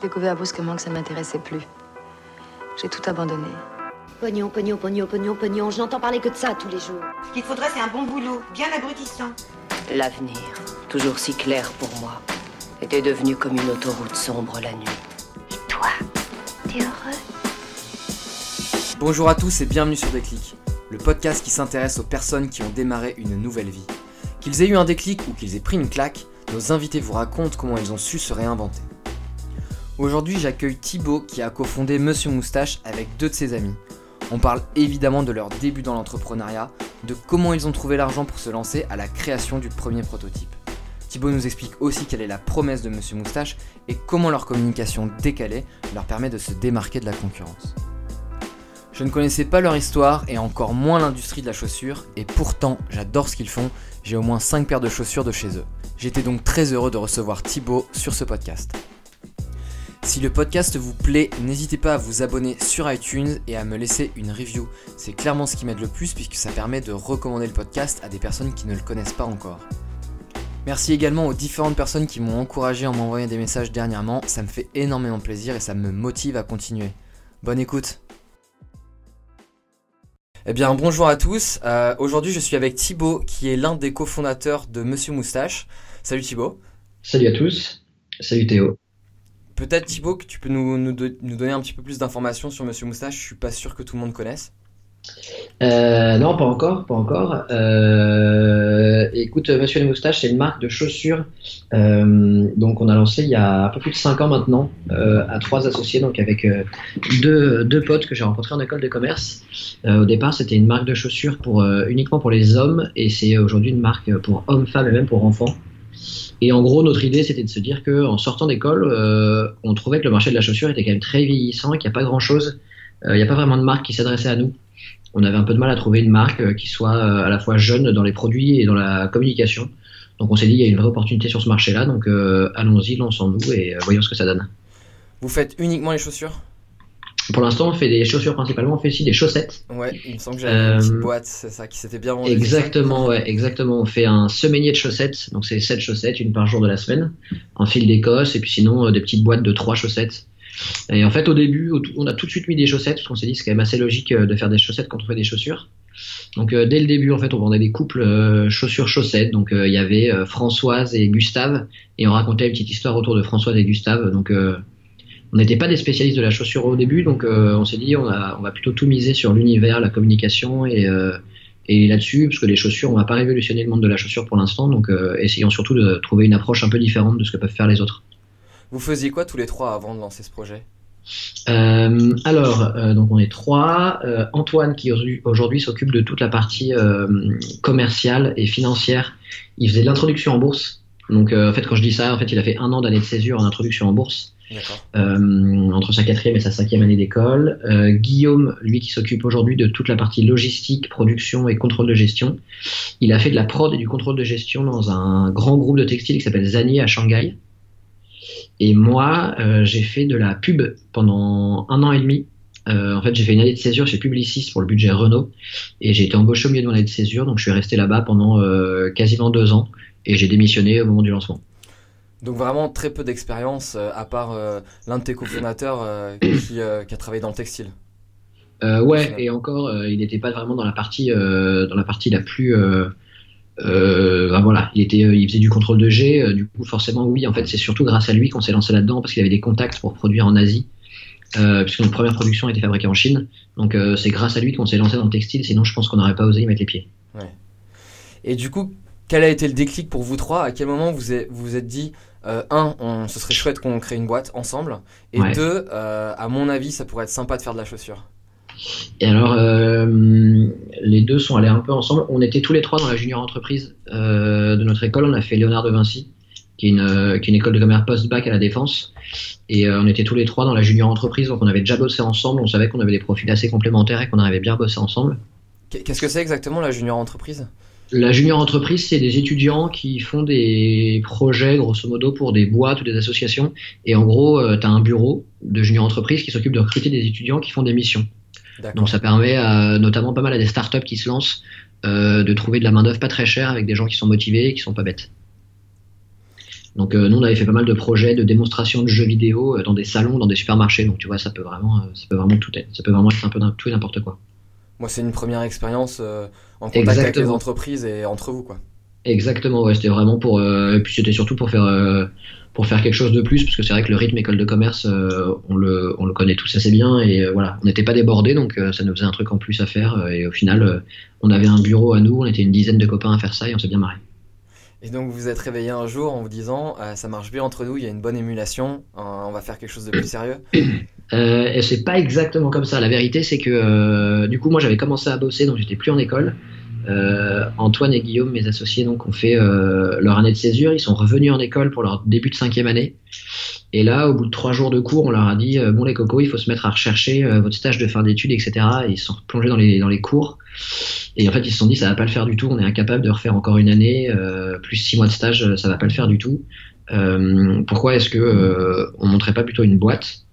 J'ai découvert brusquement que ça ne m'intéressait plus. J'ai tout abandonné. Pognon, pognon, pognon, pognon, pognon. Je n'entends parler que de ça tous les jours. Ce qu'il faudrait, c'est un bon boulot, bien abrutissant. L'avenir, toujours si clair pour moi, était devenu comme une autoroute sombre la nuit. Et toi, t'es heureux Bonjour à tous et bienvenue sur Déclic, le podcast qui s'intéresse aux personnes qui ont démarré une nouvelle vie. Qu'ils aient eu un déclic ou qu'ils aient pris une claque, nos invités vous racontent comment ils ont su se réinventer. Aujourd'hui, j'accueille Thibaut qui a cofondé Monsieur Moustache avec deux de ses amis. On parle évidemment de leur début dans l'entrepreneuriat, de comment ils ont trouvé l'argent pour se lancer à la création du premier prototype. Thibaut nous explique aussi quelle est la promesse de Monsieur Moustache et comment leur communication décalée leur permet de se démarquer de la concurrence. Je ne connaissais pas leur histoire et encore moins l'industrie de la chaussure, et pourtant j'adore ce qu'ils font, j'ai au moins 5 paires de chaussures de chez eux. J'étais donc très heureux de recevoir Thibaut sur ce podcast. Si le podcast vous plaît, n'hésitez pas à vous abonner sur iTunes et à me laisser une review. C'est clairement ce qui m'aide le plus puisque ça permet de recommander le podcast à des personnes qui ne le connaissent pas encore. Merci également aux différentes personnes qui m'ont encouragé en m'envoyant des messages dernièrement, ça me fait énormément plaisir et ça me motive à continuer. Bonne écoute eh bien bonjour à tous, euh, aujourd'hui je suis avec Thibaut qui est l'un des cofondateurs de Monsieur Moustache. Salut Thibaut. Salut à tous, salut Théo. Peut-être Thibaut que tu peux nous, nous, donner un petit peu plus d'informations sur Monsieur Moustache, je suis pas sûr que tout le monde connaisse. Euh, non, pas encore, pas encore. Euh, écoute, Monsieur les Moustaches, c'est une marque de chaussures. Euh, donc, on a lancé il y a un peu plus de 5 ans maintenant, à trois associés, donc avec deux, deux, potes que j'ai rencontrés en école de commerce. au départ, c'était une marque de chaussures pour uniquement pour les hommes, et c'est aujourd'hui une marque pour hommes, femmes et même pour enfants. Et en gros, notre idée, c'était de se dire qu'en sortant d'école, on trouvait que le marché de la chaussure était quand même très vieillissant qu'il n'y a pas grand-chose, il n'y a pas vraiment de marque qui s'adressait à nous on avait un peu de mal à trouver une marque euh, qui soit euh, à la fois jeune dans les produits et dans la communication. Donc on s'est dit il y a une vraie opportunité sur ce marché-là, donc euh, allons-y, lançons-nous et voyons ce que ça donne. Vous faites uniquement les chaussures? Pour l'instant, on fait des chaussures principalement, on fait aussi des chaussettes. Ouais, il me semble que j'avais une petite boîte, c'est ça, qui s'était bien vendu. Exactement, ouais, exactement. On fait un semainier de chaussettes, donc c'est 7 chaussettes, une par jour de la semaine, un fil d'Écosse, et puis sinon des petites boîtes de 3 chaussettes et en fait, au début, on a tout de suite mis des chaussettes, parce qu'on s'est dit c'est quand même assez logique euh, de faire des chaussettes quand on fait des chaussures. Donc euh, dès le début, en fait, on vendait des couples euh, chaussures-chaussettes. Donc il y avait Françoise et Gustave, et on racontait une petite histoire autour de Françoise et Gustave. Donc on n'était pas des spécialistes de la chaussure au début, donc on s'est dit on, on, va plutôt tout miser sur l'univers, la communication et, et là-dessus, parce que les chaussures, on va pas révolutionner le monde de la chaussure pour l'instant, donc essayons surtout de trouver une approche un peu différente de ce que peuvent faire les autres. Vous faisiez quoi tous les trois avant de lancer ce projet? Euh, alors, euh, donc on est trois. Euh, Antoine qui aujourd'hui s'occupe de toute la partie commerciale et financière. Il faisait de l'introduction en bourse. Donc en fait, quand je dis ça, en fait, il a fait un an d'année de césure en introduction en bourse. Entre sa quatrième et sa cinquième année d'école. Guillaume, lui qui s'occupe aujourd'hui de toute la partie logistique, production et contrôle de gestion. Il a fait de la prod et du contrôle de gestion dans un grand groupe de textiles qui s'appelle Zani à Shanghai. Et moi, euh, j'ai fait de la pub pendant un an et demi. Euh, en fait, j'ai fait une année de césure chez Publicis pour le budget Renault. Et j'ai été embauché au milieu de mon année de césure. Donc, je suis resté là-bas pendant euh, quasiment deux ans. Et j'ai démissionné au moment du lancement. Donc, vraiment très peu d'expérience, à part l'un de tes cofondateurs qui, qui, a travaillé dans le textile. ouais, et encore, il n'était pas vraiment dans la partie, dans la partie la plus euh, ben voilà, il, était, euh, il faisait du contrôle de G, euh, du coup forcément oui, en fait c'est surtout grâce à lui qu'on s'est lancé là-dedans parce qu'il avait des contacts pour produire en Asie, puisque notre première production a été fabriquée en Chine, donc c'est grâce à lui qu'on s'est lancé dans le textile, sinon je pense qu'on n'aurait pas osé y mettre les pieds. Et du coup, quel a été le déclic pour vous trois? À quel moment vous vous, êtes dit, un, on, ce serait chouette qu'on crée une boîte ensemble, et deux, à mon avis, ça pourrait être sympa de faire de la chaussure et alors, euh, les deux sont allés un peu ensemble. On était tous les trois dans la junior entreprise euh, de notre école. On a fait Léonard de Vinci, qui est une, euh, qui est une école de commerce post-bac à la Défense. Et on était tous les trois dans la junior entreprise, donc on avait déjà bossé ensemble. On savait qu'on avait des profils assez complémentaires et qu'on arrivait bien à bosser ensemble. Qu'est-ce que c'est exactement la junior entreprise? La junior entreprise, c'est des étudiants qui font des projets, grosso modo, pour des boîtes ou des associations. Et en gros, tu as un bureau de junior entreprise qui s'occupe de recruter des étudiants qui font des missions. Donc ça permet notamment pas mal à des startups qui se lancent euh, de trouver de la main d'œuvre pas très chère avec des gens qui sont motivés et qui sont pas bêtes. Donc nous, on avait fait pas mal de projets de démonstration de jeux vidéo dans des salons, dans des supermarchés. Donc tu vois, ça peut vraiment, ça peut vraiment tout être. Ça peut vraiment être un peu tout et n'importe quoi. Moi, c'est une première expérience en contact avec les entreprises et entre vous, quoi. Exactement, ouais, c'était vraiment pour. et puis c'était surtout pour faire pour faire quelque chose de plus, parce que c'est vrai que le rythme école de commerce, euh, on, le, on, le, connaît tous assez bien, et euh, voilà, on n'était pas débordés, donc euh, ça nous faisait un truc en plus à faire, et au final, on avait un bureau à nous, on était une dizaine de copains à faire ça, et on s'est bien marré. Et donc vous vous êtes réveillé un jour en vous disant, ça marche bien entre nous, il y a une bonne émulation, on va faire quelque chose de plus sérieux et c'est pas exactement comme ça. La vérité, c'est que du coup, moi, j'avais commencé à bosser, donc j'étais plus en école. Euh, Antoine et Guillaume, mes associés, donc, ont fait euh, leur année de césure. Ils sont revenus en école pour leur début de cinquième année. Et là, au bout de trois jours de cours, on leur a dit euh, bon les cocos, il faut se mettre à rechercher votre stage de fin d'études, etc. Et ils sont plongés dans les dans les cours. Et en fait, ils se sont dit ça va pas le faire du tout. On est incapable de refaire encore une année plus six mois de stage, ça va pas le faire du tout. pourquoi est-ce que on montrait pas plutôt une boîte?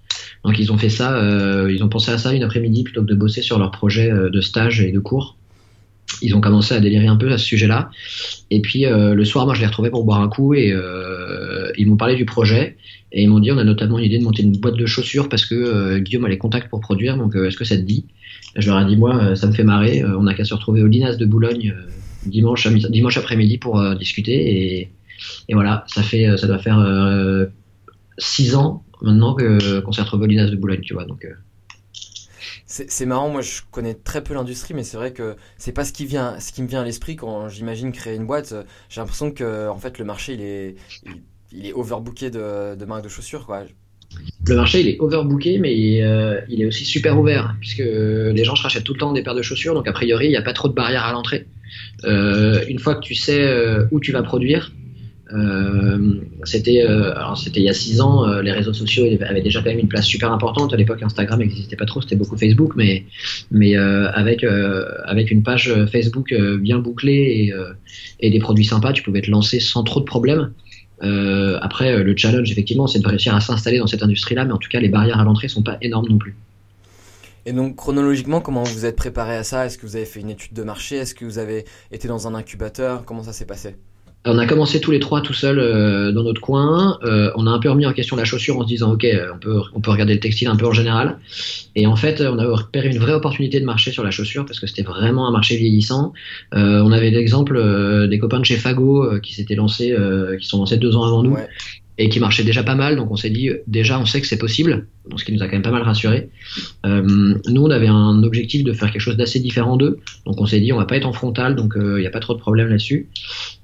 Donc ils ont fait ça. ils ont pensé à ça une après-midi plutôt que de bosser sur leur projet de stage et de cours ils ont commencé à délirer un peu à ce sujet-là. Et puis euh, le soir, moi, je les retrouvais pour boire un coup et euh, ils m'ont parlé du projet. Et ils m'ont dit, on a notamment l'idée de monter une boîte de chaussures parce que euh, Guillaume a les contacts pour produire. Donc, est-ce que ça te dit? Je leur ai dit, moi, ça me fait marrer. on n'a qu'à se retrouver au Linas de Boulogne dimanche, après-midi pour discuter. Et, voilà, ça fait, ça doit faire six ans maintenant que qu'on s'est retrouvé au Linas de Boulogne, tu vois. Donc c'est marrant, moi je connais très peu l'industrie, mais c'est vrai que c'est pas ce qui, vient, ce qui me vient à l'esprit quand j'imagine créer une boîte. J'ai l'impression que en fait, le marché il est, il, est overbooké de, de, marques de chaussures. Quoi. Le marché il est overbooké, mais euh, il est aussi super ouvert, puisque les gens rachètent tout le temps des paires de chaussures, donc a priori il n'y a pas trop de barrières à l'entrée. Euh, une fois que tu sais euh, où tu vas produire, euh, c'était euh, alors c'était il y a six ans, euh, les réseaux sociaux avaient déjà quand même une place super importante. À l'époque, Instagram n'existait pas trop, c'était beaucoup Facebook, mais avec une page Facebook bien bouclée et, des produits sympas, tu pouvais te lancer sans trop de problèmes. après, le challenge, effectivement, c'est de réussir à s'installer dans cette industrie-là, mais en tout cas, les barrières à l'entrée sont pas énormes non plus. Et donc, chronologiquement, comment vous êtes préparé à ça? Est-ce que vous avez fait une étude de marché? Est-ce que vous avez été dans un incubateur? Comment ça s'est passé? On a commencé tous les trois tout seuls euh, dans notre coin. Euh, on a un peu remis en question la chaussure en se disant ok, euh, on peut, regarder le textile un peu en général. Et en fait, on a repéré une vraie opportunité de marché sur la chaussure parce que c'était vraiment un marché vieillissant. on avait l'exemple des copains de chez Fago qui s'étaient lancés, qui sont lancés deux ans avant nous et qui marchait déjà pas mal. Donc on s'est dit, déjà, on sait que c'est possible, ce qui nous a quand même pas mal rassuré. Euh, nous, on avait un objectif de faire quelque chose d'assez différent d'eux. Donc on s'est dit, on va pas être en frontal, donc il euh, n'y a pas trop de problème là-dessus.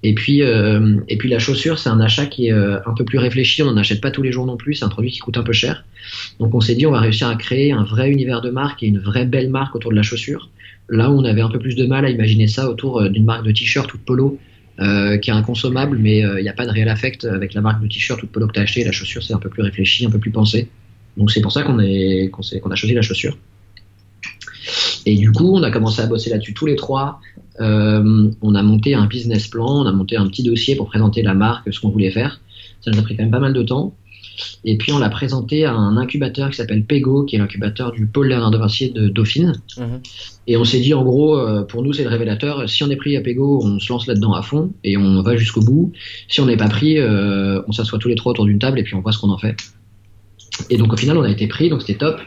Et puis, euh, et puis la chaussure, c'est un achat qui est un peu plus réfléchi. On n'en achète pas tous les jours non plus. C'est un produit qui coûte un peu cher. Donc on s'est dit, on va réussir à créer un vrai univers de marque et une vraie belle marque autour de la chaussure. Là où on avait un peu plus de mal à imaginer ça autour d'une marque de t-shirt ou de polo euh, qui est inconsommable, mais euh, il n'y a pas de réel affect avec la marque de t-shirt ou de polo que tu as acheté. La chaussure, c'est un peu plus réfléchi, un peu plus pensé. Donc c'est pour ça qu'on qu'on a choisi la chaussure. Et du coup, on a commencé à bosser là-dessus tous les trois. Euh, on a monté un business plan, on a monté un petit dossier pour présenter la marque, ce qu'on voulait faire. Ça nous a pris quand même pas mal de temps. Et puis on l'a présenté à un incubateur qui s'appelle Pego, qui est l'incubateur du pôle Léonard de Vinci de Dauphine. Mhm. Et on s'est dit en gros, euh, pour nous c'est le révélateur, si on est pris à Pego, on se lance là-dedans à fond et on va jusqu'au bout. Si on n'est pas pris, euh, on s'assoit tous les trois autour d'une table et puis on voit ce qu'on en fait. Et donc au final on a été pris, donc c'était top.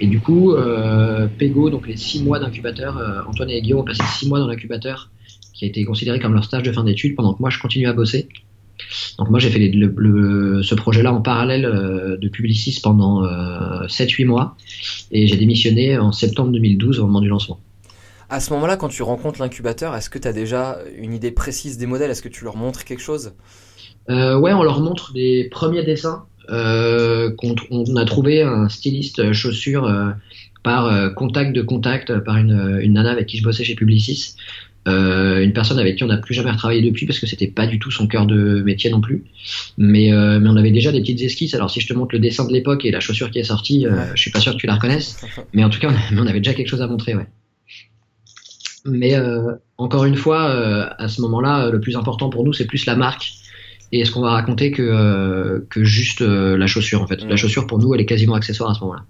Et du coup, euh, Pego, donc les six mois d'incubateur, Antoine et Guillaume ont passé six mois dans l'incubateur, qui a été considéré comme leur stage de fin d'études, pendant que moi je continue à bosser. Donc moi j'ai fait ce projet-là en parallèle euh, de Publicis pendant 7-8 euh, mois et j'ai démissionné en septembre 2012 au moment du lancement. À ce moment-là, quand tu rencontres l'incubateur, est-ce que tu as déjà une idée précise des modèles? Est-ce que tu leur montres quelque chose? Euh, Ouais, on leur montre des premiers dessins. on, a trouvé un styliste chaussures par contact de contact par une, une, nana avec qui je bossais chez Publicis euh, une personne avec qui on n'a plus jamais retravaillé depuis parce que c'était pas du tout son cœur de métier non plus. Mais, euh, mais on avait déjà des petites esquisses. Alors si je te montre le dessin de l'époque et la chaussure qui est sortie, euh, je suis pas sûr que tu la reconnaisses. Mais en tout cas, on, on avait déjà quelque chose à montrer. Ouais. Mais euh, encore une fois, euh, à ce moment-là, le plus important pour nous, c'est plus la marque et ce qu'on va raconter que, que juste la chaussure. En fait, la chaussure pour nous, elle est quasiment accessoire à ce moment-là.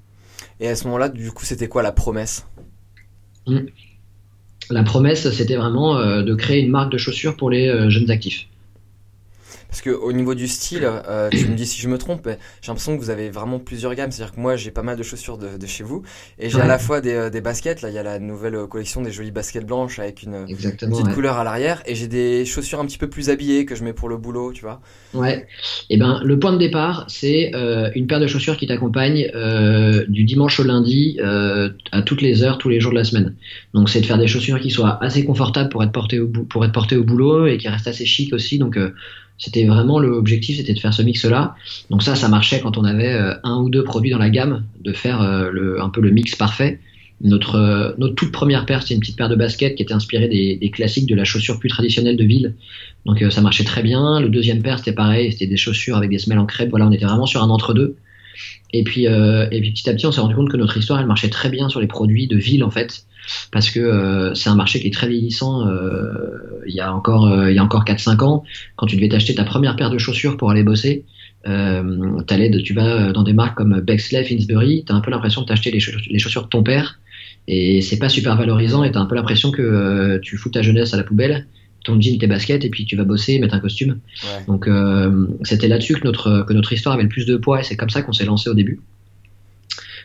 Et à ce moment-là, du coup, c'était quoi la promesse? Mmh la promesse, c'était vraiment euh, de créer une marque de chaussures pour les euh, jeunes actifs. Parce que au niveau du style, euh, tu me dis si je me trompe, j'ai l'impression que vous avez vraiment plusieurs gammes. C'est-à-dire que moi, j'ai pas mal de chaussures de, de chez vous, et j'ai à la fois des, euh, des baskets. Là, il y a la nouvelle euh, collection des jolies baskets blanches avec une, Exactement. petite ouais. couleur à l'arrière, et j'ai des chaussures un petit peu plus habillées que je mets pour le boulot, tu vois. Ouais. Et ben, le point de départ, c'est euh, une paire de chaussures qui t'accompagne euh, du dimanche au lundi à toutes les heures, tous les jours de la semaine. Donc, c'est de faire des chaussures qui soient assez confortables pour être portées au, pour être portées au boulot et qui restent assez chic aussi. Donc, c'était vraiment l'objectif, c'était de faire ce mix-là. Donc ça, ça marchait quand on avait euh, un ou deux produits dans la gamme, de faire euh, le, un peu le mix parfait. Notre, euh, notre toute première paire, c'était une petite paire de baskets qui était inspirée des, des classiques de la chaussure plus traditionnelle de ville. Donc ça marchait très bien. Le deuxième paire, c'était pareil, c'était des chaussures avec des semelles en crêpe. Voilà, on était vraiment sur un entre-deux. Et puis, euh, et puis petit à petit, on s'est rendu compte que notre histoire, elle marchait très bien sur les produits de ville en fait, parce que euh, c'est un marché qui est très vieillissant. euh, il y a encore, y a encore 4-5 ans, quand tu devais t'acheter ta première paire de chaussures pour aller bosser, de- tu vas dans des marques comme Bexley, Finsbury, t'as un peu l'impression de t'acheter les, chaussures- de ton père, et c'est pas super valorisant, et t'as un peu l'impression que tu fous ta jeunesse à la poubelle, ton jean, tes baskets, et puis tu vas bosser, mettre un costume. Ouais. Donc euh, c'était là-dessus que notre, que notre histoire avait le plus de poids et c'est comme ça qu'on s'est lancé au début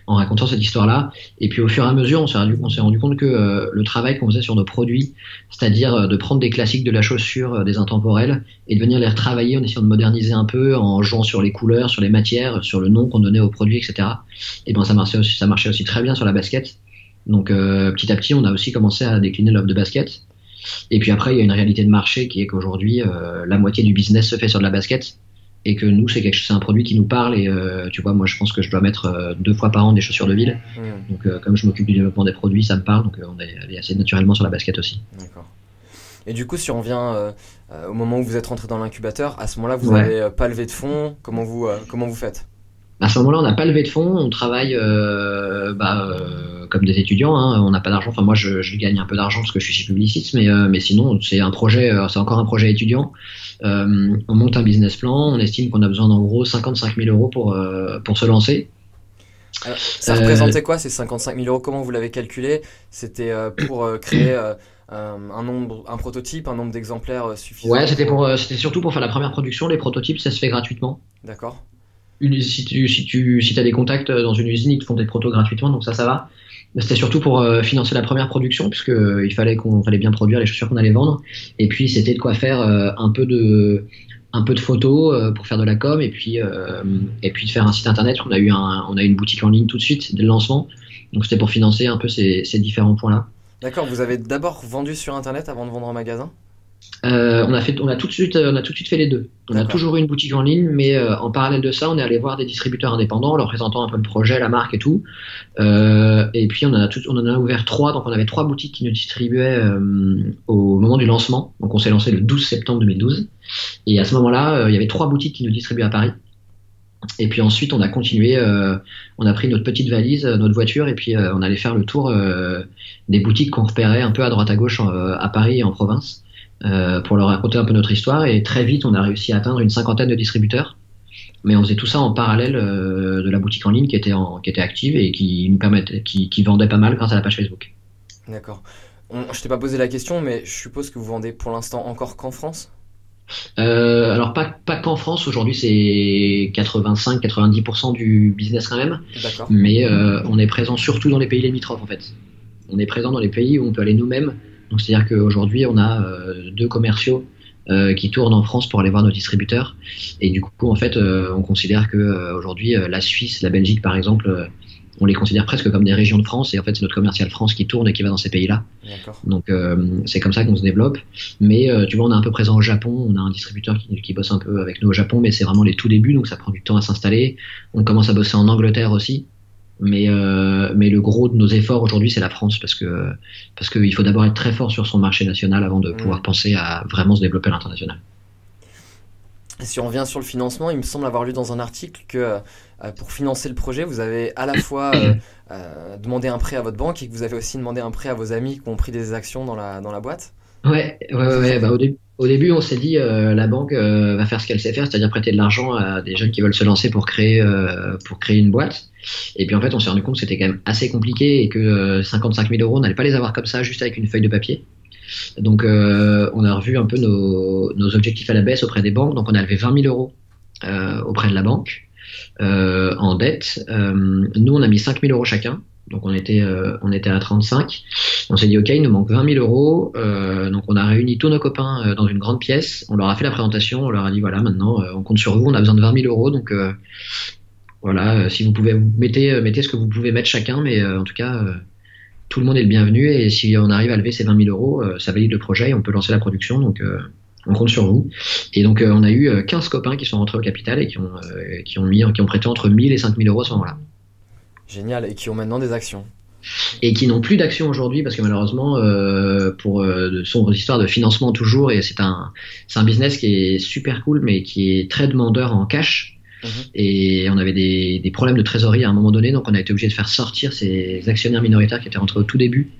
en racontant cette histoire-là. Et puis au fur et à mesure, on s'est rendu, on s'est rendu compte que euh, le travail qu'on faisait sur nos produits, c'est-à-dire euh, de prendre des classiques de la chaussure, euh, des intemporels, et de venir les retravailler en essayant de moderniser un peu, en jouant sur les couleurs, sur les matières, sur le nom qu'on donnait aux produits, etc. Et ben ça marchait aussi, ça marchait aussi très bien sur la basket. Donc euh, petit à petit, on a aussi commencé à décliner l'offre de basket. Et puis après, il y a une réalité de marché qui est qu'aujourd'hui, euh, la moitié du business se fait sur de la basket et que nous, c'est quelque chose, c'est un produit qui nous parle. Et euh, tu vois, moi, je pense que je dois mettre euh, deux fois par an des chaussures de ville. Hmm, Donc, comme je m'occupe du développement des produits, ça me parle. Donc, on est allé assez naturellement sur la basket aussi. D'accord. Et du coup, si on revient euh, euh, au moment où vous êtes rentré dans l'incubateur, à ce moment-là, vous Ouais. avez euh, pas levé de fonds? Comment vous, comment vous faites? À ce moment-là, on n'a pas levé de fonds. On travaille bah, euh, comme des étudiants. Hein, on n'a pas d'argent. Enfin, moi, je, je gagne un peu d'argent parce que je suis publiciste, mais, euh, mais sinon, c'est un projet. euh, c'est encore un projet étudiant. Euh, on monte un business plan. On estime qu'on a besoin d'en gros 55 000 euros pour, pour se lancer. Alors, Ça représentait quoi ces 55 000 euros? Comment vous l'avez calculé? C'était pour créer un, nombre, un prototype, un nombre d'exemplaires suffisant? Ouais, c'était pour, c'était surtout pour faire la première production. Les prototypes, ça se fait gratuitement. D'accord. Si tu si tu si as des contacts dans une usine, ils te font des protos gratuitement, donc ça, ça va. C'était surtout pour euh, financer la première production, puisque euh, fallait qu'on fallait bien produire les chaussures qu'on allait vendre. Et puis c'était de quoi faire euh, un peu de un photos euh, pour faire de la com, et puis de faire un site internet. On a eu un a une boutique en ligne tout de suite dès le lancement. Donc c'était pour financer un peu ces, ces différents points-là. D'accord. Vous avez d'abord vendu sur Internet avant de vendre en magasin? Euh, on a fait, on a tout de suite, on a tout de suite fait les deux. On a toujours eu une boutique en ligne, mais euh, en parallèle de ça, on est allé voir des distributeurs indépendants, en leur présentant un peu le projet, la marque et tout. Euh, et puis on en a tout, on en a ouvert trois, donc on avait trois boutiques qui nous distribuaient euh, au moment du lancement. Donc on s'est lancé le 12 septembre 2012. Et à ce moment-là, il y avait trois boutiques qui nous distribuaient à Paris. Et puis ensuite, on a continué, euh, on a pris notre petite valise, notre voiture, et puis euh, on allait faire le tour euh, des boutiques qu'on repérait un peu à droite à gauche à Paris et en province euh, pour leur raconter un peu notre histoire. Et très vite, on a réussi à atteindre une cinquantaine de distributeurs. Mais on faisait tout ça en parallèle euh, de la boutique en ligne qui était, en, qui était active et qui nous permettait, qui, qui vendait pas mal grâce à la page Facebook. D'accord. Je t'ai pas posé la question, mais je suppose que vous vendez pour l'instant encore qu'en France? Euh, alors pas, pas qu'en France, aujourd'hui c'est 85-90% du business quand même, D'accord. mais euh, on est présent surtout dans les pays limitrophes en fait. On est présent dans les pays où on peut aller nous-mêmes. Donc c'est-à-dire qu'aujourd'hui on a euh, deux commerciaux euh, qui tournent en France pour aller voir nos distributeurs. Et du coup en fait euh, on considère que euh, aujourd'hui euh, la Suisse, la Belgique par exemple, euh, on les considère presque comme des régions de France. Et en fait c'est notre commercial France qui tourne et qui va dans ces pays-là. Donc euh, c'est comme ça qu'on se développe. Mais euh, tu vois, on est un peu présent au Japon. On a un distributeur qui, qui bosse un peu avec nous au Japon, mais c'est vraiment les tout débuts, donc ça prend du temps à s'installer. On commence à bosser en Angleterre aussi. Mais, euh, mais le gros de nos efforts aujourd'hui, c'est la France, parce que parce qu'il faut d'abord être très fort sur son marché national avant de pouvoir Mm. penser à vraiment se développer à l'international. Si on revient sur le financement, il me semble avoir lu dans un article que euh, pour financer le projet, vous avez à la fois euh, demandé un prêt à votre banque et que vous avez aussi demandé un prêt à vos amis qui ont pris des actions dans la, dans la boîte. Ouais, ouais, ouais. Bah, au, au début, on s'est dit euh, la banque euh, va faire ce qu'elle sait faire, c'est-à-dire prêter de l'argent à des jeunes qui veulent se lancer pour créer euh, pour créer une boîte. Et puis en fait, on s'est rendu compte que c'était quand même assez compliqué et que euh, 55 000 euros, on n'allait pas les avoir comme ça, juste avec une feuille de papier. Donc, on a revu un peu nos, nos, objectifs à la baisse auprès des banques. Donc, on a levé 20 000 euros auprès de la banque en dette. nous, on a mis 5 000 euros chacun. Donc on était, euh, on était à 35. On s'est dit ok, il nous manque 20 000 euros. Euh, donc on a réuni tous nos copains euh, dans une grande pièce. On leur a fait la présentation. On leur a dit voilà maintenant on compte sur vous. On a besoin de 20 000 euros. Donc voilà, si vous pouvez mettez, mettez ce que vous pouvez mettre chacun, mais en tout cas tout le monde est le bienvenu. Et si on arrive à lever ces 20 000 euros, ça valide le projet et on peut lancer la production. Donc on compte sur vous. Et donc on a eu 15 copains qui sont rentrés au capital et qui ont, qui ont mis, qui ont prêté entre 1000 et 5000 euros à ce moment-là. Génial, et qui ont maintenant des actions. Et qui n'ont plus d'actions aujourd'hui parce que malheureusement, euh, pour euh, de sombres histoires de financement toujours, et c'est un, un business qui est super cool mais qui est très demandeur en cash. Mhm. Et on avait des, des, problèmes de trésorerie à un moment donné, donc on a été obligé de faire sortir ces actionnaires minoritaires qui étaient rentrés au tout début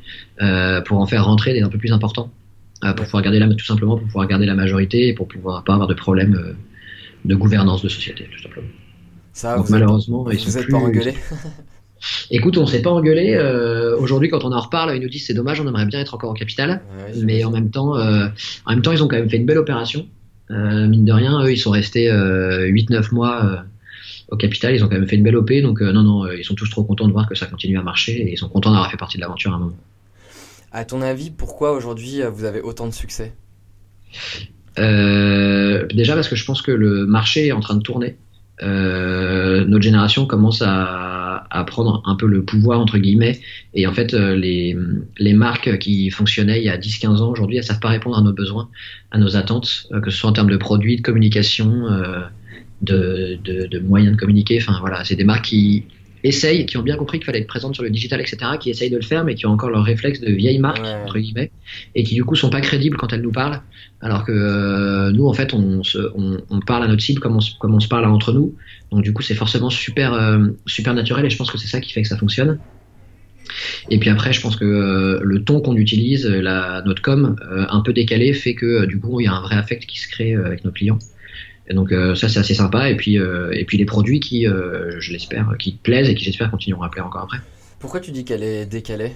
euh, pour en faire rentrer des un peu plus importants, pour pouvoir garder la, tout simplement pour pouvoir garder la majorité et pour pouvoir pas avoir de problèmes euh, de gouvernance de société, tout simplement. Ça, donc, malheureusement, ils sont plus, pas. Écoute, on s'est pas engueulé. Euh, aujourd'hui, quand on en reparle, ils nous disent c'est dommage, on aimerait bien être encore au capital. mais en même temps, euh, en même temps, ils ont quand même fait une belle opération. Euh, mine de rien, eux, ils sont restés 8-9 mois au capital. Ils ont quand même fait une belle OP. Donc non, non, ils sont tous trop contents de voir que ça continue à marcher et ils sont contents d'avoir fait partie de l'aventure à un moment. À ton avis, pourquoi aujourd'hui vous avez autant de succès? Déjà parce que je pense que le marché est en train de tourner. notre génération commence à à, prendre un peu le pouvoir entre guillemets. Et en fait euh, les, les marques qui fonctionnaient il y a 10-15 ans aujourd'hui elles savent pas répondre à nos besoins à nos attentes euh, que ce soit en termes de produits de communication euh, de, de, de, moyens de communiquer. Enfin voilà c'est des marques qui essayent, qui ont bien compris qu'il fallait être présente sur le digital, etc., qui essayent de le faire, mais qui ont encore leur réflexe de vieille marque, entre guillemets, et qui du coup sont pas crédibles quand elles nous parlent, alors que euh, nous, en fait, on, se, on, on, parle à notre cible comme on, se, comme on se parle entre nous, donc du coup, c'est forcément super, euh, super naturel, et je pense que c'est ça qui fait que ça fonctionne. Et puis après, je pense que euh, le ton qu'on utilise, la, notre com, un peu décalé, fait que du coup, il y a un vrai affect qui se crée avec nos clients. Et donc euh, ça c'est assez sympa et puis euh, et puis les produits qui euh, je l'espère qui te plaisent et qui j'espère continueront à plaire encore après. Pourquoi tu dis qu'elle est décalée?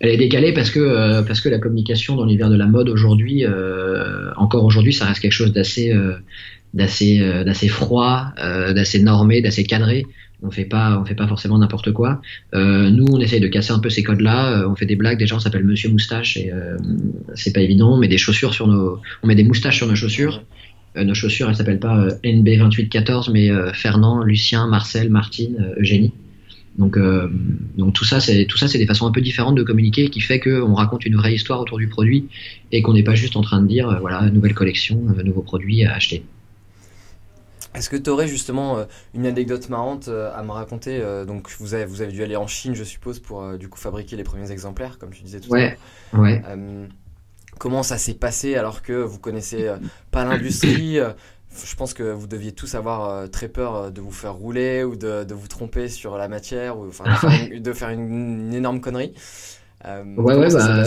Elle est décalée parce que parce que la communication dans l'univers de la mode aujourd'hui encore aujourd'hui ça reste quelque chose d'assez d'assez d'assez froid, d'assez normé, d'assez cadré. On fait pas on fait pas forcément n'importe quoi. nous on essaye de casser un peu ces codes là. on fait des blagues. Déjà on s'appelle Monsieur Moustache et c'est pas évident. On met des chaussures sur nos on met des moustaches sur nos chaussures. Euh, nos chaussures, elles s'appellent pas euh, NB2814, mais euh, Fernand, Lucien, Marcel, Martine, Eugénie. Donc, donc tout ça, c'est tout ça, c'est des façons un peu différentes de communiquer qui fait qu'on raconte une vraie histoire autour du produit et qu'on n'est pas juste en train de dire voilà nouvelle collection, nouveaux produits à acheter. Est-ce que tu aurais justement une anecdote marrante à me raconter Donc vous avez, vous avez dû aller en Chine, je suppose, pour du coup fabriquer les premiers exemplaires, comme tu disais tout à l'heure. Ouais. Comment ça s'est passé alors que vous connaissez euh, pas l'industrie euh, Je pense que vous deviez tous avoir euh, très peur de vous faire rouler ou de, de vous tromper sur la matière ou enfin, de, faire, une, énorme connerie. ouais, ouais, bah,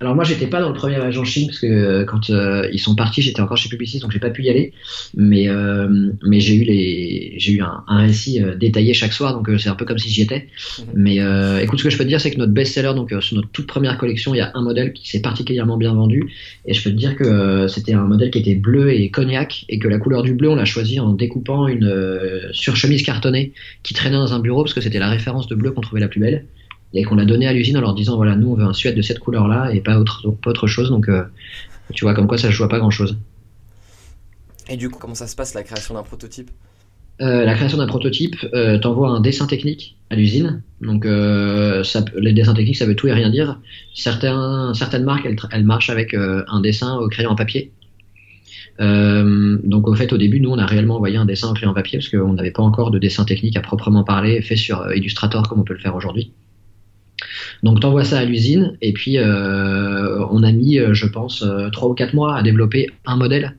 alors moi j'étais pas dans le premier agent Chine parce que euh, quand euh, ils sont partis j'étais encore chez Publicis donc j'ai pas pu y aller. Mais euh, mais j'ai eu les j'ai eu un, un récit détaillé chaque soir donc c'est un peu comme si j'y étais. Mhm. mais écoute ce que je peux te dire c'est que notre best-seller donc sur notre toute première collection il y a un modèle qui s'est particulièrement bien vendu. Et je peux te dire que c'était un modèle qui était bleu et cognac et que la couleur du bleu on l'a choisi en découpant une surchemise cartonnée qui traînait dans un bureau parce que c'était la référence de bleu qu'on trouvait la plus belle et qu'on l'a donné à l'usine en leur disant voilà nous on veut un suède de cette couleur là et pas autre, pas autre chose donc euh, tu vois comme quoi ça ne joue pas grand chose et du coup comment ça se passe la création d'un prototype? Euh, la création d'un prototype, euh, t'envoies un dessin technique à l'usine. Donc, euh, ça, les dessins techniques, ça veut tout et rien dire. Certains, certaines marques, elles, elles marchent avec un dessin au crayon en papier. donc, au fait, au début, nous, on a réellement envoyé un dessin au crayon en papier parce qu'on n'avait pas encore de dessin technique à proprement parler fait sur Illustrator comme on peut le faire aujourd'hui. Donc t'envoies ça à l'usine et puis euh, on a mis, euh, je pense, euh, trois ou quatre mois à développer un modèle.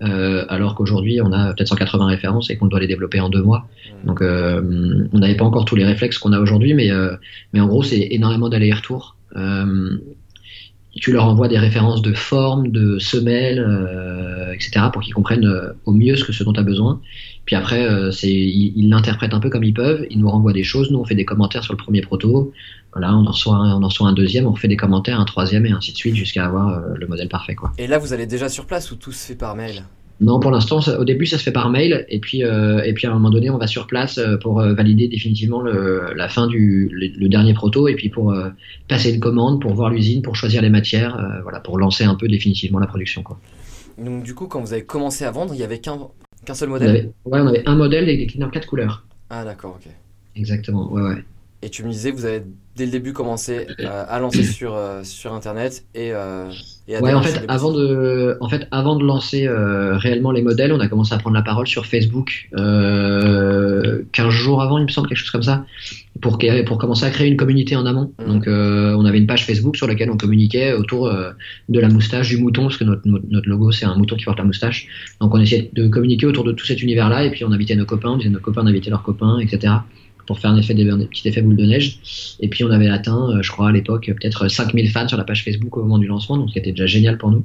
alors qu'aujourd'hui on a peut-être 180 références et qu'on doit les développer en deux mois. Mmh. Donc on n'avait pas encore tous les réflexes qu'on a aujourd'hui, mais, mais en gros c'est énormément d'aller-retour tu leur envoies des références de forme, de semelles, etc., pour qu'ils comprennent au mieux ce, que, ce dont tu as besoin. Puis après, c'est, ils l'interprètent un peu comme ils peuvent, ils nous renvoient des choses, nous on fait des commentaires sur le premier proto, Voilà, on en, reçoit un, on en reçoit un deuxième, on refait des commentaires, un troisième et ainsi de suite jusqu'à avoir euh, le modèle parfait. Quoi. Et là, vous allez déjà sur place ou tout se fait par mail? Non, pour l'instant, au début, ça se fait par mail et puis, euh, et puis à un moment donné, on va sur place euh, pour euh, valider définitivement le, la fin du le, le dernier proto et puis pour passer une commande, pour voir l'usine, pour choisir les matières, voilà, pour lancer un peu définitivement la production. Quoi. Donc du coup, quand vous avez commencé à vendre, il y avait qu'un seul On modèle? avait, ouais, on avait un modèle et des cleaners quatre couleurs. Ah d'accord, ok. Exactement, ouais, ouais. Et tu me disais, vous avez dès le début commencé euh, à lancer sur, euh, sur Internet et, euh, et à Ouais, en fait, avant de, en fait, avant de lancer réellement les modèles, on a commencé à prendre la parole sur Facebook euh, 15 jours avant, il me semble, quelque chose comme ça, pour, pour commencer à créer une communauté en amont. Mhm. Donc, on avait une page Facebook sur laquelle on communiquait autour de la moustache, du mouton, parce que notre, notre, notre logo, c'est un mouton qui porte la moustache. Donc, on essayait de communiquer autour de tout cet univers-là, et puis on invitait nos copains, on disait nos copains d'inviter leurs copains, etc., pour faire un, petit effet boule de neige. Et puis on avait atteint, euh, je crois à l'époque, peut-être 5000 fans sur la page Facebook au moment du lancement, donc c'était déjà génial pour nous.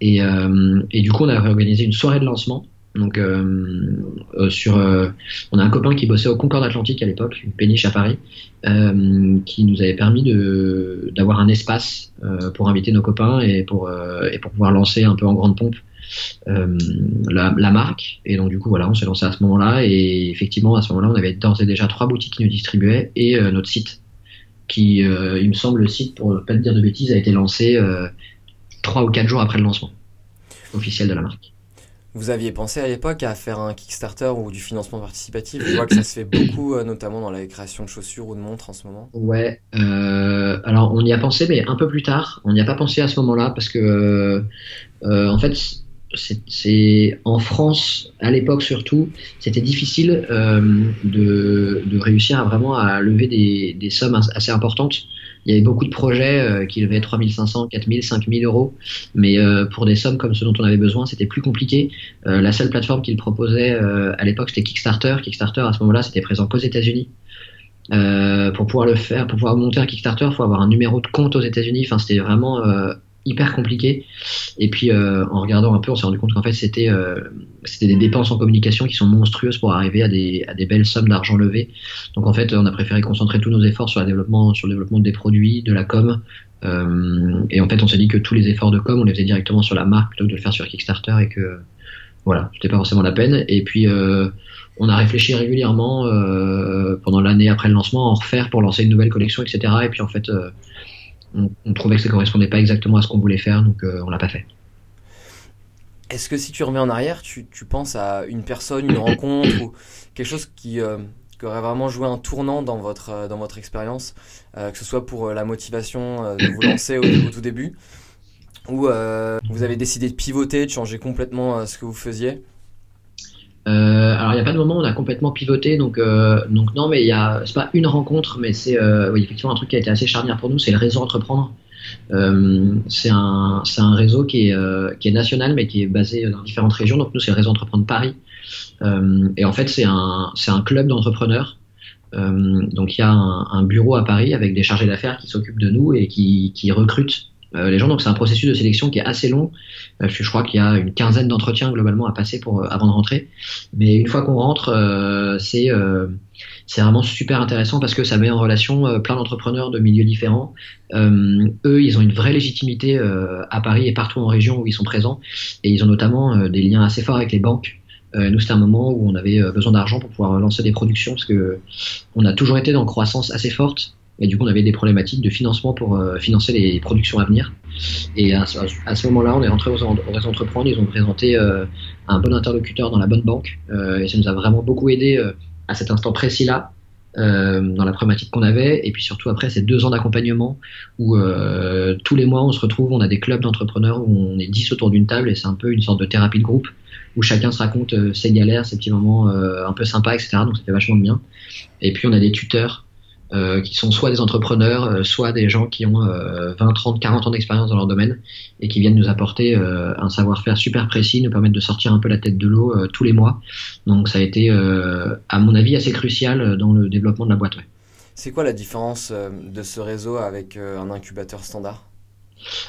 Et, euh, et du coup, on a organisé une soirée de lancement. Donc euh, sur, on a un copain qui bossait au Concorde Atlantique à l'époque, une péniche à Paris, qui nous avait permis d'avoir un espace pour inviter nos copains et pour et pour pouvoir lancer un peu en grande pompe la, la marque. Et donc du coup voilà, on s'est lancé à ce moment-là et effectivement à ce moment-là, on avait d'ores et déjà trois boutiques qui nous distribuaient et euh, notre site qui, euh, il me semble, le site, pour pas te dire de bêtises, a été lancé euh, trois ou quatre jours après le lancement officiel de la marque. Vous aviez pensé à l'époque à faire un Kickstarter ou du financement participatif Je vois que ça se fait beaucoup, euh, notamment dans la création de chaussures ou de montres en ce moment. Ouais, euh, alors on y a pensé, mais un peu plus tard. On n'y a pas pensé à ce moment-là parce que, euh, euh, en fait, c'est- en France, à l'époque surtout, c'était difficile euh, de, réussir à vraiment à lever des, sommes as- assez importantes. Il y avait beaucoup de projets euh, qui levaient 3500, 4000, 5000 euros, mais euh, pour des sommes comme ce dont on avait besoin, c'était plus compliqué. Euh, la seule plateforme qu'ils proposaient à l'époque, c'était Kickstarter. Kickstarter, à ce moment-là, c'était présent qu'aux États-Unis. Pour pouvoir le faire, pour pouvoir monter un Kickstarter, il faut avoir un numéro de compte aux États-Unis. Enfin, c'était vraiment hyper compliqué. Et puis, euh, en regardant un peu, on s'est rendu compte qu'en fait, c'était euh, c'était des dépenses en communication qui sont monstrueuses pour arriver à des, à des belles sommes d'argent levées. Donc, en fait, on a préféré concentrer tous nos efforts sur, le développement, sur le développement des produits, de la com. Euh, et en fait, on s'est dit que tous les efforts de com, on les faisait directement sur la marque plutôt que de le faire sur Kickstarter et que voilà, c'était pas forcément la peine. Et puis, on a réfléchi régulièrement pendant l'année après le lancement à en refaire pour lancer une nouvelle collection, etc. Et puis en fait, on, trouvait que ça correspondait pas exactement à ce qu'on voulait faire, donc euh, on l'a pas fait. Est-ce que si tu remets en arrière, tu, tu penses à une personne, une rencontre ou quelque chose qui, euh, qui aurait vraiment joué un tournant dans votre, euh, dans votre expérience, que ce soit pour la motivation de vous lancer au, au tout début, ou vous avez décidé de pivoter, de changer complètement ce que vous faisiez? Euh, alors il n'y a pas de moment où on a complètement pivoté, donc euh, donc non, mais il y a c'est pas une rencontre, mais c'est euh, oui, effectivement un truc qui a été assez charnière pour nous, c'est le réseau entreprendre. C'est un un réseau qui est qui est national, mais qui est basé dans différentes régions. Donc nous c'est le réseau entreprendre Paris, et en fait c'est un un club d'entrepreneurs. Donc il y a un, un bureau à Paris avec des chargés d'affaires qui s'occupent de nous et qui qui recrutent euh, les gens. Donc c'est un processus de sélection qui est assez long. Euh, je crois qu'il y a une quinzaine d'entretiens globalement à passer pour euh, avant de rentrer. Mais une fois qu'on rentre, euh, c'est euh, c'est vraiment super intéressant parce que ça met en relation plein d'entrepreneurs de milieux différents. Eux, ils ont une vraie légitimité à Paris et partout en région où ils sont présents, et ils ont notamment des liens assez forts avec les banques. Euh, nous, c'était un moment où on avait besoin d'argent pour pouvoir lancer des productions parce que on a toujours été dans une croissance assez forte. Et du coup, on avait des problématiques de financement pour euh, financer les productions à venir. Et à, ce- moment-là, on est rentré aux, aux. Ils ont présenté euh, un bon interlocuteur dans la bonne banque. Euh, et ça nous a vraiment beaucoup aidé à cet instant précis-là, dans la problématique qu'on avait. Et puis surtout après ces deux ans d'accompagnement où tous les mois, on se retrouve, on a des clubs d'entrepreneurs où on est 10 autour d'une table et c'est un peu une sorte de thérapie de groupe où chacun se raconte ses galères, ses petits moments un peu sympas, etc. Donc ça fait vachement bien. Et puis on a des tuteurs euh, qui sont soit des entrepreneurs, euh, soit des gens qui ont euh, 20, 30, 40 ans d'expérience dans leur domaine et qui viennent nous apporter euh, un savoir-faire super précis, nous permettre de sortir un peu la tête de l'eau euh, tous les mois. Donc ça a été, euh, à mon avis, assez crucial dans le développement de la boîte. ouais. C'est quoi la différence de ce réseau avec un incubateur standard?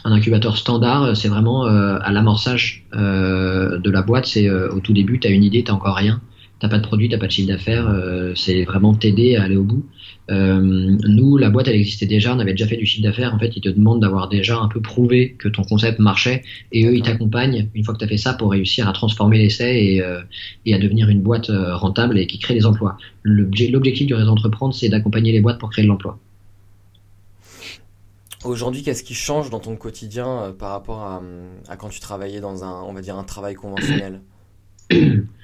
Un incubateur standard, c'est vraiment euh, à l'amorçage euh, de la boîte. C'est euh, au tout début, tu as une idée, tu encore rien. T'as pas de produit, t'as pas de chiffre d'affaires, euh, c'est vraiment t'aider à aller au bout. Euh, nous, la boîte, elle existait déjà, on avait déjà fait du chiffre d'affaires. En fait, ils te demandent d'avoir déjà un peu prouvé que ton concept marchait, et eux, ils t'accompagnent une fois que tu as fait ça pour réussir à transformer l'essai et, euh, et, à devenir une boîte rentable et qui crée des emplois. L'objectif du réseau entreprendre, c'est d'accompagner les boîtes pour créer de l'emploi. Aujourd'hui, qu'est-ce qui change dans ton quotidien par rapport à, à, quand tu travaillais dans un, on va dire, un travail conventionnel?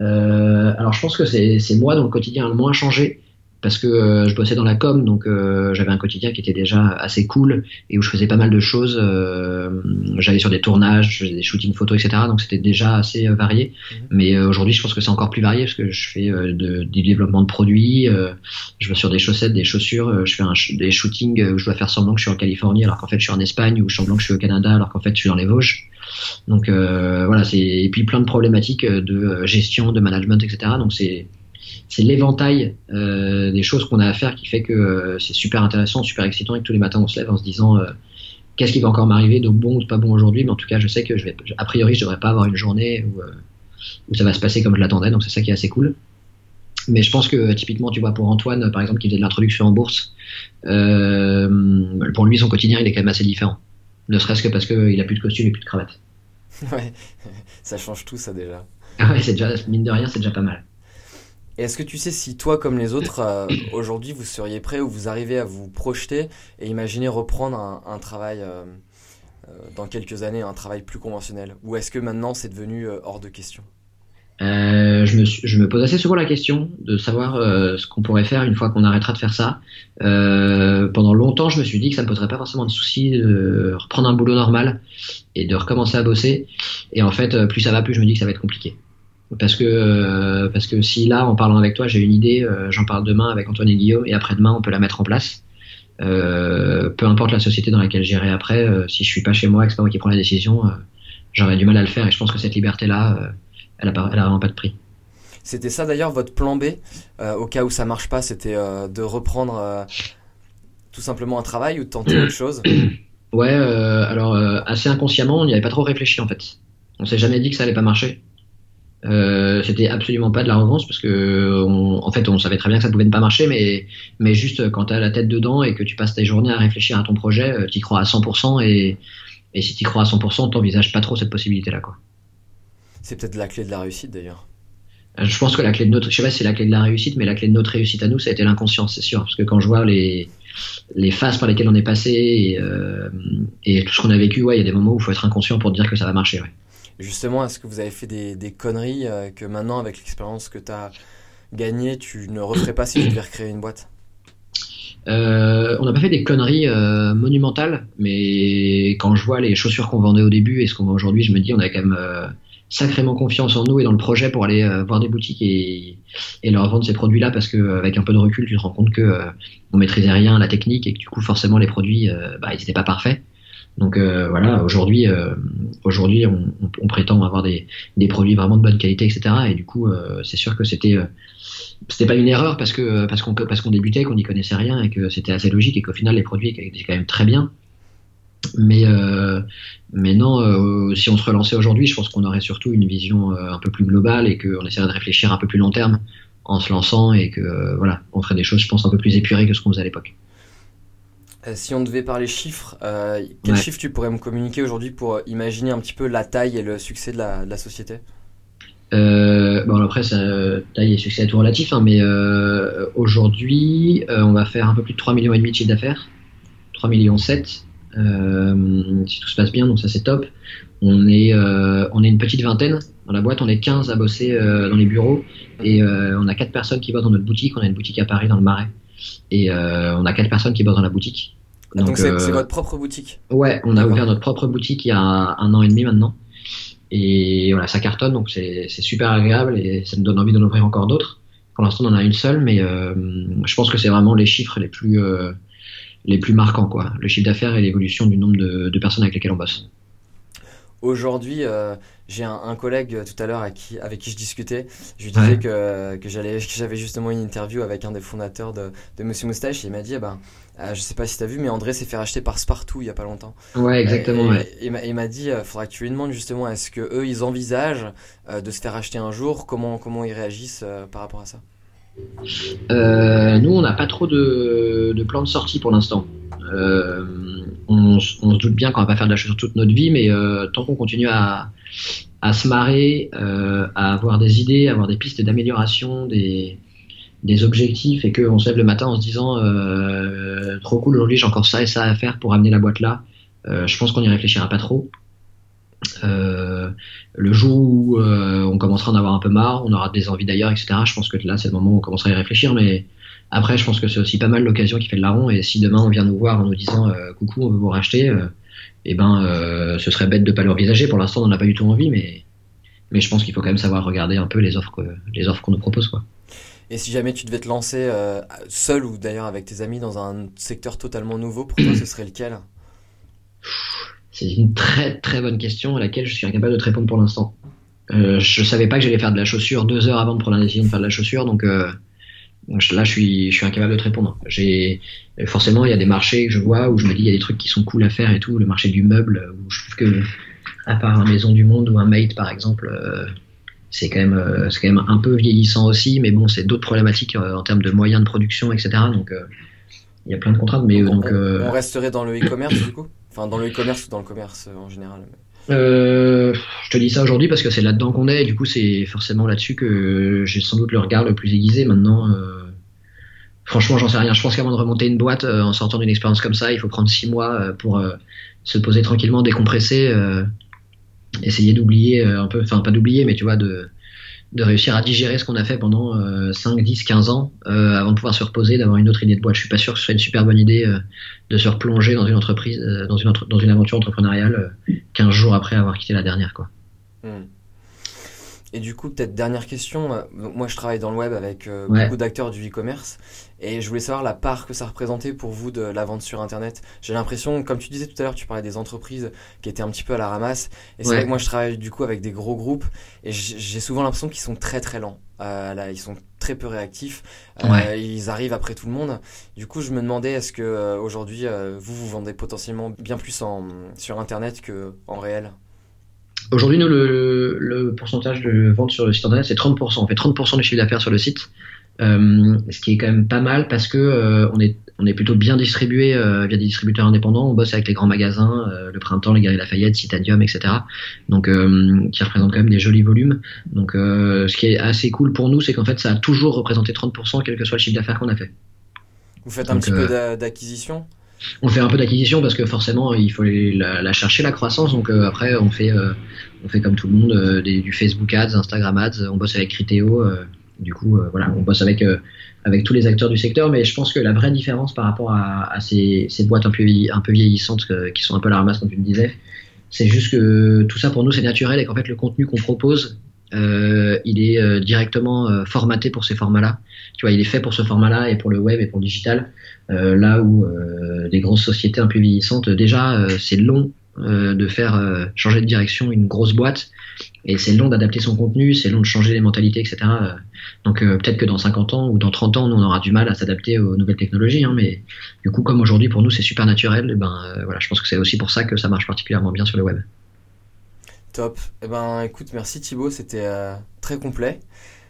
alors je pense que c'est moi dont le quotidien le moins changé parce que euh, je bossais dans la com, donc euh, j'avais un quotidien qui était déjà assez cool et où je faisais pas mal de choses. Euh, j'allais sur des tournages, je faisais des shootings photos, etc. Donc c'était déjà assez varié. Mhm. Mais aujourd'hui, je pense que c'est encore plus varié parce que je fais de, du développement de produits, je vais sur des chaussettes, des chaussures, je fais un, des shootings où je dois faire semblant que je suis en Californie alors qu'en fait je suis en Espagne ou semblant que je suis au Canada alors qu'en fait je suis dans les Vosges. Donc voilà, c'est et puis plein de problématiques de gestion, de management, etc. Donc c'est c'est l'éventail euh, des choses qu'on a à faire qui fait que euh, c'est super intéressant, super excitant et que tous les matins on se lève en se disant euh, qu'est-ce qui va encore m'arriver de bon ou de pas bon aujourd'hui, mais en tout cas je sais que je vais, a priori je devrais pas avoir une journée où, où ça va se passer comme je l'attendais, donc c'est ça qui est assez cool. Mais je pense que typiquement, tu vois, pour Antoine, par exemple, qui faisait de l'introduction en bourse, pour lui, son quotidien, il est quand même assez différent. Ne serait-ce que parce qu'il a plus de costume et plus de cravate. Ouais, ça change tout, ça déjà. Ah ouais, c'est déjà, mine de rien, c'est déjà pas mal. Est-ce que tu sais si toi, comme les autres, euh, aujourd'hui, vous seriez prêt ou vous arrivez à vous projeter et imaginer reprendre un, travail euh, euh, dans quelques années, un travail plus conventionnel? Ou est-ce que maintenant c'est devenu hors de question? Je, me je, me pose assez souvent la question de savoir ce qu'on pourrait faire une fois qu'on arrêtera de faire ça. pendant longtemps, je me suis dit que ça ne me poserait pas forcément de souci de reprendre un boulot normal et de recommencer à bosser. Et en fait, plus ça va, plus je me dis que ça va être compliqué. Parce que, euh, parce que si là, en parlant avec toi, j'ai une idée, euh, j'en parle demain avec Antoine et Guillaume, et après-demain, on peut la mettre en place. Euh, peu importe la société dans laquelle j'irai après, si je suis pas chez moi et que c'est pas moi qui prends la décision, j'aurais du mal à le faire. Et je pense que cette liberté-là, elle, a elle a vraiment pas de prix. C'était ça d'ailleurs votre plan B, au cas où ça marche pas, c'était de reprendre tout simplement un travail ou de tenter autre chose? Ouais, alors assez inconsciemment, on n'y avait pas trop réfléchi en fait. On s'est jamais dit que ça allait pas marcher. Euh, c'était absolument pas de l'arrogance parce que en fait on savait très bien que ça pouvait ne pas marcher mais mais juste quand tu as la tête dedans et que tu passes tes journées à réfléchir à ton projet euh, tu crois à 100% et, et si tu crois à 100% t'envisages pas trop cette possibilité là quoi. C'est peut-être la clé de la réussite d'ailleurs. Euh, je pense que la clé de notre je sais pas si c'est la clé de la réussite mais la clé de notre réussite à nous ça a été l'inconscience c'est sûr. Parce que quand je vois les les phases par lesquelles on est passé et, et tout ce qu'on a vécu ouais il y a des moments où il faut être inconscient pour dire que ça va marcher ouais. Justement, est-ce que vous avez fait des, conneries euh, que maintenant, avec l'expérience que tu as gagnée, tu ne referais pas si tu devais recréer une boîte? Euh, on n'a pas fait des conneries euh, monumentales, mais quand je vois les chaussures qu'on vendait au début et ce qu'on vend aujourd'hui, je me dis on a quand même sacrément confiance en nous et dans le projet pour aller voir des boutiques et, et, leur vendre ces produits-là parce qu'avec un peu de recul, tu te rends compte que on maîtrisait rien à la technique et que du coup forcément les produits, bah, ils n'étaient pas parfaits. Donc euh, voilà, aujourd'hui, euh, on, prétend avoir des, produits vraiment de bonne qualité, etc. Et du coup, euh, c'est sûr que c'était c'était pas une erreur parce que parce qu'on parce qu'on débutait, qu'on n'y connaissait rien et que c'était assez logique et qu'au final les produits étaient quand même très bien. Mais mais non, si on se relançait aujourd'hui, je pense qu'on aurait surtout une vision un peu plus globale et qu'on essaierait de réfléchir un peu plus long terme en se lançant et que voilà, on ferait des choses, je pense, un peu plus épurées que ce qu'on faisait à l'époque. Euh, si on devait parler chiffres, euh, quel chiffre tu pourrais me communiquer aujourd'hui pour imaginer un petit peu la taille et le succès de la, société? Euh, bon après ça, taille et succès est tout relatif hein, mais aujourd'hui on va faire un peu plus de 3 millions et demi de chiffre d'affaires. 3 millions 7 si tout se passe bien donc ça c'est top. On est on est une petite vingtaine dans la boîte. On est 15 à bosser dans les bureaux. Et on a 4 personnes qui bossent dans notre boutique. On a une boutique à Paris dans le Marais. Et on a 4 personnes qui bossent dans la boutique ah, donc c'est euh, votre propre boutique Ouais, on a ouvert notre propre boutique il y a un, an et demi maintenant. Et voilà, ça cartonne, donc c'est super agréable et ça me donne envie d'en ouvrir encore d'autres. Pour l'instant, on en a une seule, mais euh, je pense que c'est vraiment les chiffres les plus, euh, les plus marquants, quoi. Le chiffre d'affaires et l'évolution du nombre de, personnes avec lesquelles on bosse. Aujourd'hui, euh, j'ai un, collègue euh, tout à l'heure avec qui, avec qui je discutais. Je lui disais que, que j'avais justement une interview avec un des fondateurs de, de Monsieur Moustache. Et il m'a dit, eh ben, euh, je sais pas si tu as vu, mais André s'est fait racheter par Spartoo il y a pas longtemps. Ouais, exactement. Et, il m'a dit, il faudra que tu lui demandes justement, est-ce que eux, ils envisagent de se faire racheter un jour? Comment, comment ils réagissent par rapport à ça? Nous, on n'a pas trop de, de plan de sortie pour l'instant. Euh, on, se doute bien qu'on va pas faire de la chaussure toute notre vie, mais euh, tant qu'on continue à, se marrer, euh, à avoir des idées, à avoir des pistes d'amélioration, des, objectifs, et qu'on se lève le matin en se disant trop cool aujourd'hui j'ai encore ça et ça à faire pour amener la boîte là, je pense qu'on y réfléchira pas trop. Le jour où on commencera à en avoir un peu marre, on aura des envies d'ailleurs, etc. Je pense que là c'est le moment où on commencera à y réfléchir, mais après, je pense que c'est aussi pas mal l'occasion qui fait le larron. Et si demain on vient nous voir en nous disant euh, coucou, on veut vous racheter, euh, eh ben, euh, ce serait bête de pas l'envisager. Pour l'instant, on n'en a pas du tout envie, mais, mais je pense qu'il faut quand même savoir regarder un peu les offres, les offres qu'on nous propose, quoi. Et si jamais tu devais te lancer seul ou d'ailleurs avec tes amis dans un secteur totalement nouveau, pour toi, ce serait lequel? C'est une très très bonne question à laquelle je suis incapable de te répondre pour l'instant. je savais pas que j'allais faire de la chaussure deux heures avant de prendre la décision de faire de la chaussure, donc Là, je suis, je suis incapable de te répondre. J'ai forcément, il y a des marchés que je vois où je me dis il y a des trucs qui sont cool à faire et tout. Le marché du meuble, où je trouve que, à part un Maison du Monde ou un Mate par exemple, euh, c'est quand même, euh, c'est quand même un peu vieillissant aussi. Mais bon, c'est d'autres problématiques euh, en termes de moyens de production, etc. Donc, il y a plein de contraintes. Mais on, donc, on resterait dans le e-commerce du coup, dans le e-commerce dans le commerce en général. Euh, je te dis ça aujourd'hui parce que c'est là-dedans qu'on est. Et du coup, c'est forcément là-dessus que j'ai sans doute le regard le plus aiguisé. Maintenant, euh, franchement, j'en sais rien. Je pense qu'avant de remonter une boîte euh, en sortant d'une expérience comme ça, il faut prendre six mois pour se poser tranquillement, décompresser, essayer d'oublier un peu, enfin pas d'oublier, mais tu vois, de de réussir à digérer ce qu'on a fait pendant 5, 10, 15 ans euh, avant de pouvoir se reposer, d'avoir une autre idée de boîte. Je suis pas sûr que ce soit une super bonne idée euh, de se replonger dans une entreprise, euh, dans, une dans une aventure entrepreneuriale 15 jours après avoir quitté la dernière. Quoi. Hmm. Et du coup, peut-être dernière question. Euh, moi, je travaille dans le web avec euh, beaucoup d'acteurs du e-commerce et je voulais savoir la part que ça représentait pour vous de la vente sur Internet. J'ai l'impression, comme tu disais tout à l'heure, tu parlais des entreprises qui étaient un petit peu à la ramasse. Et c'est vrai que moi, je travaille du coup avec des gros groupes et j'ai souvent l'impression qu'ils sont très très lents. Euh, là, ils sont très peu réactifs. ils arrivent après tout le monde. Du coup, je me demandais, est-ce que aujourd'hui, vous vous vendez potentiellement bien plus en, sur Internet que en réel? Aujourd'hui, nous, le, pourcentage de vente sur le site internet, c'est 30%. On fait 30% du chiffre d'affaires sur le site, euh, ce qui est quand même pas mal parce que euh, on, est, on est plutôt bien distribué euh, via des distributeurs indépendants. On bosse avec les grands magasins, le Printemps, les Galeries Lafayette, Citadium, etc. Donc, qui représentent quand même des jolis volumes. Donc, ce qui est assez cool pour nous, c'est qu'en fait, ça a toujours représenté 30%, quel que soit le chiffre d'affaires qu'on a fait. Vous faites un petit peu d'acquisition? On fait un peu d'acquisition parce que forcément il faut la, chercher la croissance. Donc euh, après on fait euh, on fait comme tout le monde euh, du Facebook Ads, Instagram Ads, on bosse avec Criteo du coup voilà on bosse avec avec tous les acteurs du secteur. Mais je pense que la vraie différence par rapport à, ces, boîtes un peu un peu vieillissantes qui sont un peu la ramasse comme tu me disais c'est juste que tout ça pour nous c'est naturel et qu'en fait le contenu qu'on propose il est directement formaté pour ces formats-là. Tu vois, il est fait pour ce format-là et pour le web et pour le digital. Euh, là où euh, les grosses sociétés un peu vieillissantes, déjà, euh, c'est long de faire changer de direction une grosse boîte et c'est long d'adapter son contenu, c'est long de changer les mentalités, etc. Donc peut-être que dans 50 ans ou dans 30 ans, on aura du mal à s'adapter aux nouvelles technologies, hein, mais du coup, comme aujourd'hui pour nous c'est super naturel, et ben voilà, je pense que c'est aussi pour ça que ça marche particulièrement bien sur le web. Top. Eh ben écoute, merci Thibaut, c'était très complet.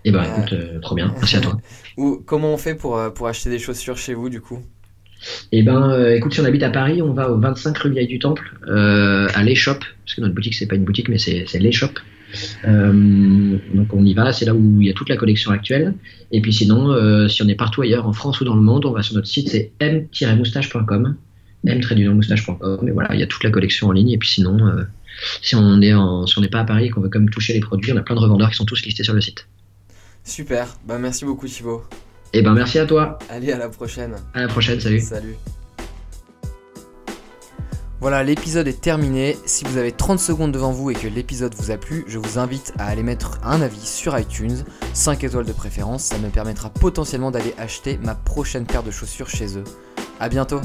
Eh ben écoute, trop bien, merci à toi. Ou comment on fait pour, pour acheter des chaussures chez vous du coup? Eh ben, euh, écoute, si on habite à Paris, on va au 25 rue Vieille du Temple, euh, à l'échoppe, parce que notre boutique c'est pas une boutique, mais c'est. Euh, donc on y va, c'est là où il y a toute la collection actuelle. Et puis sinon, euh, si on est partout ailleurs, en France ou dans le monde, on va sur notre site, c'est m-moustache.com, m-moustache.com. Et voilà, il y a toute la collection en ligne. Et puis sinon, si on est en, si on n'est pas à Paris et qu'on veut comme toucher les produits, on a plein de revendeurs qui sont tous listés sur le site. Super, bah merci beaucoup Thibaut. Eh ben merci à toi. Allez, à la prochaine. À la prochaine, salut. Salut. Voilà, l'épisode est terminé. Si vous avez 30 secondes devant vous et que l'épisode vous a plu, je vous invite à aller mettre un avis sur iTunes, 5 étoiles de préférence, ça me permettra potentiellement d'aller acheter ma prochaine paire de chaussures chez eux. A bientôt